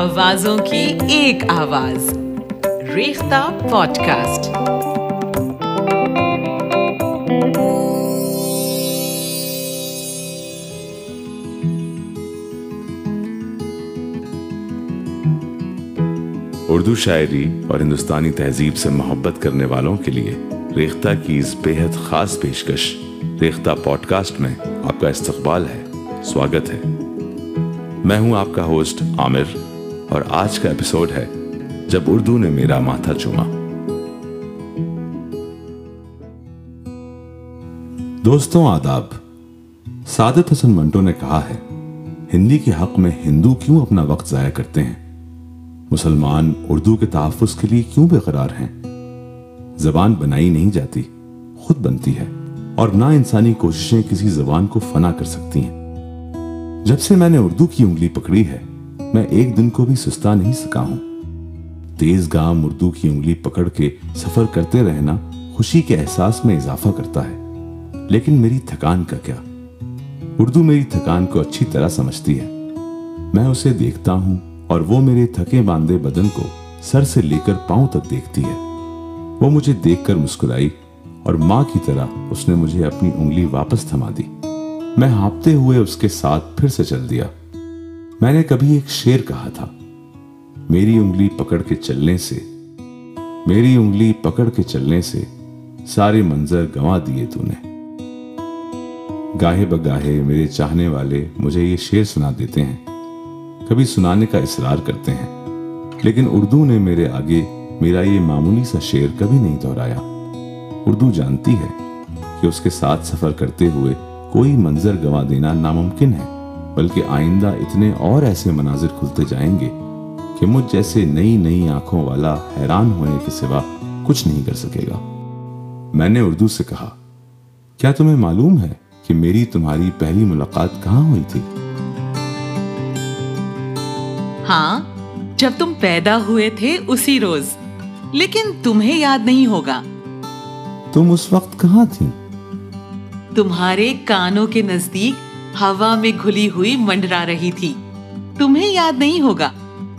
آوازوں کی ایک آواز ریختہ پوڈ کاسٹ اردو شاعری اور ہندوستانی تہذیب سے محبت کرنے والوں کے لیے ریختہ کی بے حد خاص پیشکش ریختہ پوڈ کاسٹ میں آپ کا استقبال ہے سواگت ہے میں ہوں آپ کا ہوسٹ عامر اور آج کا ایپیسوڈ ہے جب اردو نے میرا ماتھا چوما دوستوں آداب سعدت حسن منٹو نے کہا ہے ہندی کے حق میں ہندو کیوں اپنا وقت ضائع کرتے ہیں مسلمان اردو کے تحفظ کے لیے کیوں بے قرار ہیں زبان بنائی نہیں جاتی خود بنتی ہے اور نہ انسانی کوششیں کسی زبان کو فنا کر سکتی ہیں جب سے میں نے اردو کی انگلی پکڑی ہے میں ایک دن کو بھی سستا نہیں سکا ہوں تیز گاہ مردو کی انگلی پکڑ کے سفر کرتے رہنا خوشی کے احساس میں اضافہ کرتا ہے لیکن میری تھکان کا کیا اردو میری تھکان کو اچھی طرح سمجھتی ہے میں اسے دیکھتا ہوں اور وہ میرے تھکے باندھے بدن کو سر سے لے کر پاؤں تک دیکھتی ہے وہ مجھے دیکھ کر مسکرائی اور ماں کی طرح اس نے مجھے اپنی انگلی واپس تھما دی میں ہاپتے ہوئے اس کے ساتھ پھر سے چل دیا میں نے کبھی ایک شیر کہا تھا میری انگلی پکڑ کے چلنے سے میری انگلی پکڑ کے چلنے سے سارے منظر گوا دیے نے گاہے بگاہے میرے چاہنے والے مجھے یہ شیر سنا دیتے ہیں کبھی سنانے کا اصرار کرتے ہیں لیکن اردو نے میرے آگے میرا یہ معمولی سا شعر کبھی نہیں دہرایا اردو جانتی ہے کہ اس کے ساتھ سفر کرتے ہوئے کوئی منظر گنوا دینا ناممکن ہے بلکہ آئندہ اتنے اور ایسے مناظر کھلتے جائیں گے کہ مجھ جیسے نئی نئی آنکھوں والا حیران ہونے کے سوا کچھ نہیں کر سکے گا میں نے اردو سے کہا کیا تمہیں معلوم ہے کہ میری تمہاری پہلی ملاقات کہاں ہوئی تھی ہاں جب تم پیدا ہوئے تھے اسی روز لیکن تمہیں یاد نہیں ہوگا تم اس وقت کہاں تھی تمہارے کانوں کے نزدیک ہوا میں گھلی ہوئی منڈرا رہی تھی تمہیں یاد نہیں ہوگا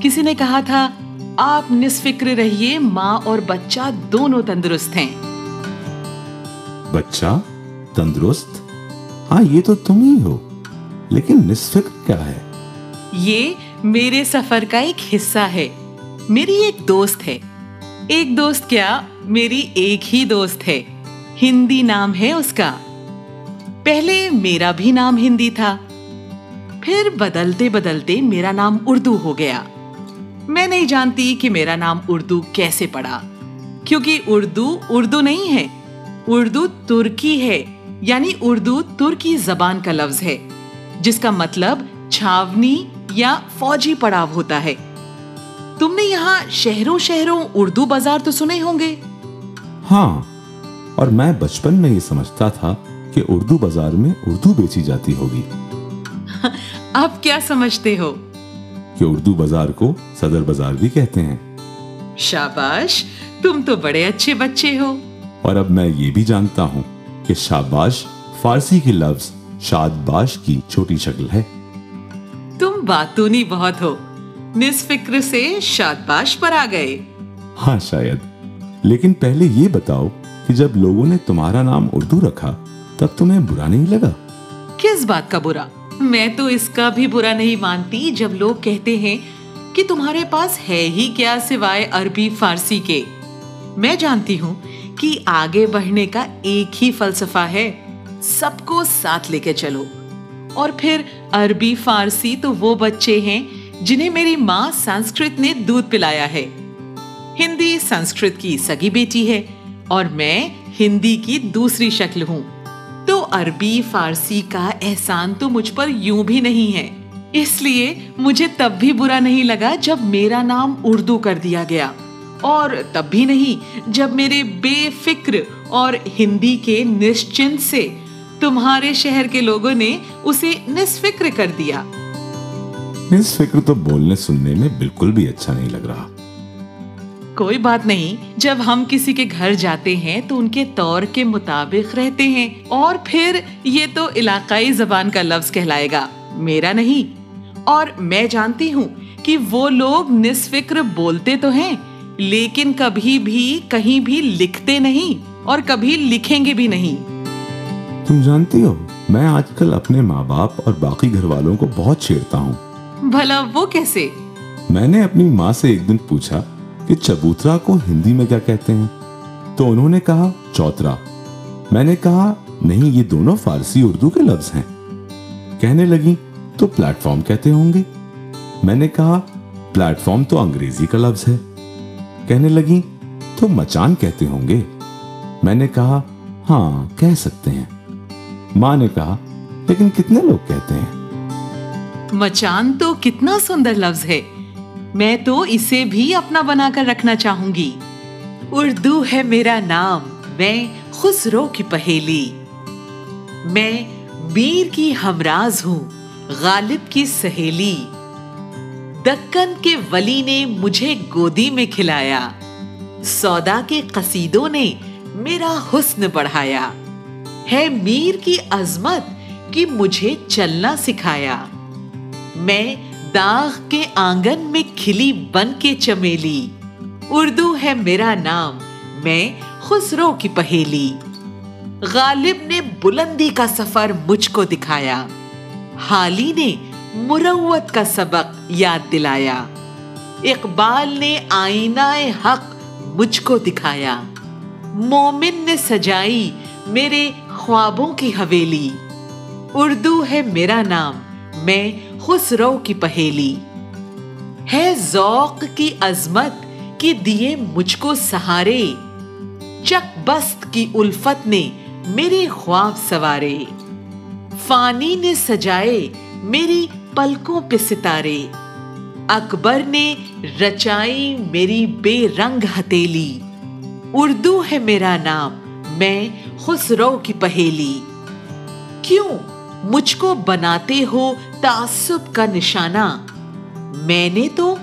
کسی نے کہا تھا آپ نسفکر رہیے ماں اور بچہ دونوں تندرست تندرست ہیں بچہ ہاں یہ تو تم ہی ہو لیکن نسفکر کیا ہے یہ میرے سفر کا ایک حصہ ہے میری ایک دوست ہے ایک دوست کیا میری ایک ہی دوست ہے ہندی نام ہے اس کا پہلے میرا بھی نام ہندی تھا پھر بدلتے بدلتے میرا نام اردو ہو گیا میں نہیں جانتی کہ میرا نام اردو کیسے پڑا کیونکہ اردو اردو نہیں ہے اردو ترکی ہے یعنی اردو ترکی زبان کا لفظ ہے جس کا مطلب چھاونی یا فوجی پڑاو ہوتا ہے تم نے یہاں شہروں شہروں اردو بازار تو سنے ہوں گے ہاں اور میں بچپن میں یہ سمجھتا تھا چھوٹی شکل ہے تم باتونی بہت باش پر آ گئے ہاں شاید لیکن پہلے یہ بتاؤ کہ جب لوگوں نے تمہارا نام اردو رکھا تب تمہیں برا نہیں لگا کس بات کا برا میں تو اس کا بھی برا نہیں مانتی جب لوگ کہتے ہیں کہ تمہارے پاس ہے ہی کیا سوائے عربی فارسی کے میں جانتی ہوں کہ آگے بڑھنے کا ایک ہی فلسفہ ہے سب کو ساتھ لے کے چلو اور پھر عربی فارسی تو وہ بچے ہیں جنہیں میری ماں سنسکرت نے دودھ پلایا ہے ہندی سنسکرت کی سگی بیٹی ہے اور میں ہندی کی دوسری شکل ہوں عربی فارسی کا احسان تو مجھ پر یوں بھی نہیں ہے اس لیے مجھے تب بھی برا نہیں لگا جب میرا نام اردو کر دیا گیا اور تب بھی نہیں جب میرے بے فکر اور ہندی کے نشچن سے تمہارے شہر کے لوگوں نے اسے نسفکر کر دیا فکر تو بولنے سننے میں بالکل بھی اچھا نہیں لگ رہا کوئی بات نہیں جب ہم کسی کے گھر جاتے ہیں تو ان کے طور کے مطابق رہتے ہیں اور پھر یہ تو علاقائی زبان کا لفظ کہلائے گا میرا نہیں اور میں جانتی ہوں کہ وہ لوگ نسفکر بولتے تو ہیں لیکن کبھی بھی کہیں بھی لکھتے نہیں اور کبھی لکھیں گے بھی نہیں تم جانتی ہو میں آج کل اپنے ماں باپ اور باقی گھر والوں کو بہت چھیڑتا ہوں بھلا وہ کیسے میں نے اپنی ماں سے ایک دن پوچھا کہ چبوترا کو ہندی میں کیا کہتے ہیں تو انہوں نے کہا چوترا میں نے کہا نہیں یہ دونوں فارسی اردو کے لفظ ہیں کہنے لگی تو پلیٹ فارم کہتے ہوں گے میں نے کہا پلیٹ فارم تو انگریزی کا لفظ ہے کہنے لگی تو مچان کہتے ہوں گے میں نے کہا ہاں کہہ سکتے ہیں ماں نے کہا لیکن کتنے لوگ کہتے ہیں مچان تو کتنا سندر لفظ ہے میں تو اسے بھی اپنا بنا کر رکھنا چاہوں گی اردو ہے میرا نام میں میں خسرو کی کی کی پہیلی میر ہمراز ہوں غالب سہیلی دکن کے ولی نے مجھے گودی میں کھلایا سودا کے قصیدوں نے میرا حسن بڑھایا ہے میر کی عظمت کی مجھے چلنا سکھایا میں داغ کے آنگن میں کھلی بن کے چمیلی اردو ہے میرا نام میں خسرو کی پہیلی غالب نے بلندی کا سفر مجھ کو دکھایا حالی نے مروت کا سبق یاد دلایا اقبال نے آئینہ حق مجھ کو دکھایا مومن نے سجائی میرے خوابوں کی حویلی اردو ہے میرا نام میں خسرو کی پہیلی ہے ذوق کی عظمت کی دیے مجھ کو سہارے چک بست کی الفت نے میرے خواب سوارے فانی نے سجائے میری پلکوں پہ ستارے اکبر نے رچائی میری بے رنگ ہتیلی اردو ہے میرا نام میں خسرو کی پہیلی کیوں مجھ کو بناتے ہو تعصب کا نشانہ میں نے تو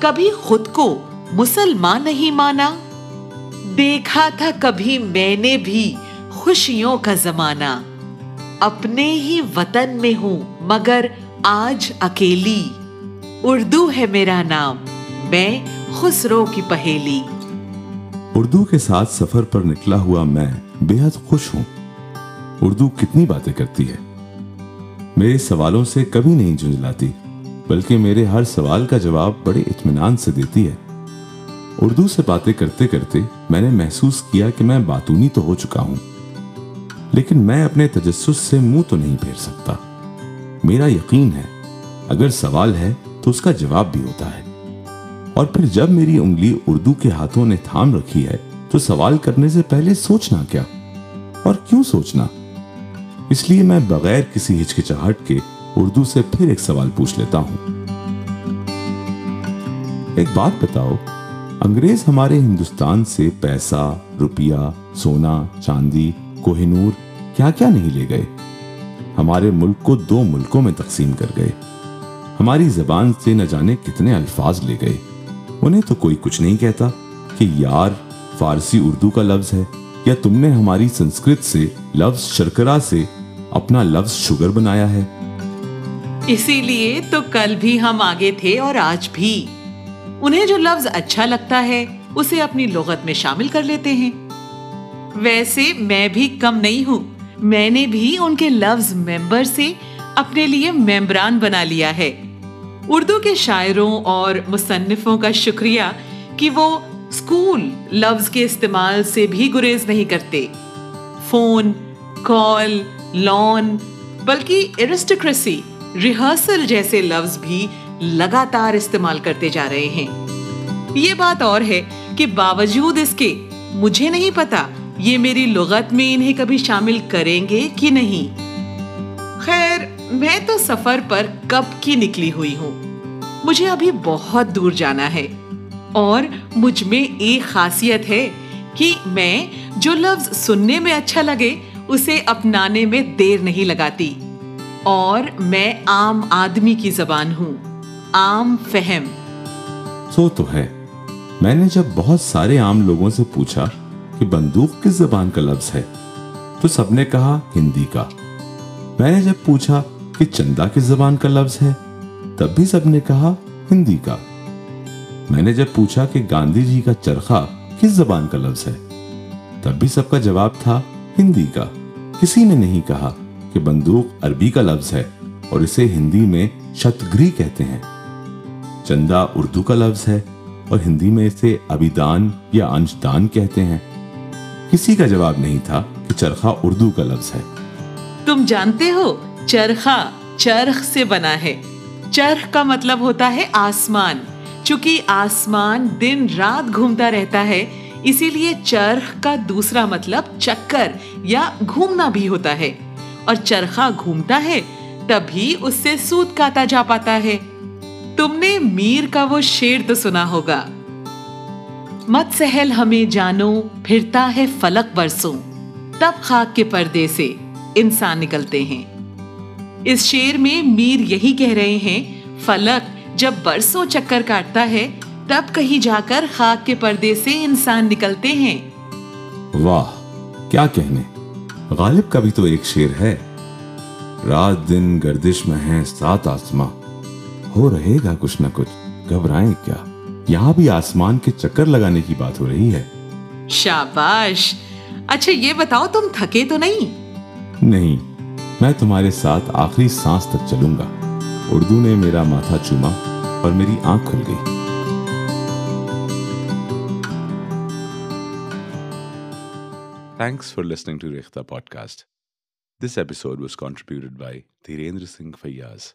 کبھی خود کو مسلمان نہیں مانا دیکھا تھا کبھی میں نے بھی خوشیوں کا زمانہ اپنے ہی وطن میں ہوں مگر آج اکیلی اردو ہے میرا نام میں خسرو کی پہیلی اردو کے ساتھ سفر پر نکلا ہوا میں بے حد خوش ہوں اردو کتنی باتیں کرتی ہے میرے سوالوں سے کبھی نہیں جنجلاتی بلکہ میرے ہر سوال کا جواب بڑے اطمینان سے دیتی ہے اردو سے باتیں کرتے کرتے میں نے محسوس کیا کہ میں باتونی تو ہو چکا ہوں لیکن میں اپنے تجسس سے منہ تو نہیں پھیر سکتا میرا یقین ہے اگر سوال ہے تو اس کا جواب بھی ہوتا ہے اور پھر جب میری انگلی اردو کے ہاتھوں نے تھام رکھی ہے تو سوال کرنے سے پہلے سوچنا کیا اور کیوں سوچنا اس لیے میں بغیر کسی ہچکچاہٹ کے اردو سے پھر ایک سوال پوچھ لیتا ہوں ایک بات بتاؤ انگریز ہمارے ہندوستان سے پیسہ روپیہ سونا چاندی کوہ نور کیا نہیں لے گئے ہمارے ملک کو دو ملکوں میں تقسیم کر گئے ہماری زبان سے نہ جانے کتنے الفاظ لے گئے انہیں تو کوئی کچھ نہیں کہتا کہ یار فارسی اردو کا لفظ ہے یا تم نے ہماری سنسکرت سے لفظ شرکرا سے اپنا لفظ شوگر بنایا ہے اسی لیے تو کل بھی ہم آگے تھے اور آج بھی انہیں جو لفظ اچھا لگتا ہے اسے اپنی لغت میں شامل کر لیتے ہیں ویسے میں بھی کم نہیں ہوں میں نے بھی ان کے لفظ ممبر سے اپنے لیے ممبران بنا لیا ہے اردو کے شاعروں اور مصنفوں کا شکریہ کہ وہ سکول لفظ کے استعمال سے بھی گریز نہیں کرتے فون کال لون بلکہ ایرسٹوکریسی ریہرسل جیسے لفظ بھی لگاتار استعمال کرتے جا رہے ہیں یہ بات اور ہے کہ باوجود اس کے مجھے نہیں پتا یہ میری لغت میں انہیں کبھی شامل کریں گے کی نہیں خیر میں تو سفر پر کب کی نکلی ہوئی ہوں مجھے ابھی بہت دور جانا ہے اور مجھ میں ایک خاصیت ہے کہ میں جو لفظ سننے میں اچھا لگے اپنانے میں دیر نہیں لگاتی اور میں نے کہا ہندی کا میں نے جب پوچھا کہ چندہ کس زبان کا لفظ ہے تب بھی سب نے کہا ہندی کا میں نے جب پوچھا کہ گاندھی جی کا چرخا کس زبان کا لفظ ہے تب بھی سب کا جواب تھا ہندی کا کسی نے نہیں کہا کہ بندوق عربی کا لفظ ہے اور اسے ہندی میں شتگری کہتے ہیں چندہ اردو کا لفظ ہے اور ہندی میں اسے ابیدان یا انشدان کہتے ہیں کسی کا جواب نہیں تھا کہ چرخا اردو کا لفظ ہے تم جانتے ہو چرخا چرخ سے بنا ہے چرخ کا مطلب ہوتا ہے آسمان چونکہ آسمان دن رات گھومتا رہتا ہے اسی لیے چرخ کا دوسرا مطلب چکر یا گھومنا بھی ہوتا ہے اور چرخا گھومتا ہے تبھی اس سے سوت نے میر کا وہ شیر تو سنا ہوگا مت سہل ہمیں جانو پھرتا ہے فلک برسوں تب خاک کے پردے سے انسان نکلتے ہیں اس شیر میں میر یہی کہہ رہے ہیں فلک جب برسوں چکر کاٹتا ہے تب کہیں جا کر خاک کے پردے سے انسان نکلتے ہیں واہ کیا کہنے غالب کا بھی تو ایک شیر ہے رات دن گردش میں ہیں سات آسمان آسمان کے چکر لگانے کی بات ہو رہی ہے شاباش اچھا یہ بتاؤ تم تھکے تو نہیں نہیں میں تمہارے ساتھ آخری سانس تک چلوں گا اردو نے میرا ماتھا چوما اور میری آنکھ کھل گئی Thanks for listening to Rekhta Podcast. This episode was contributed by Dhirendra Singh Fayyaz.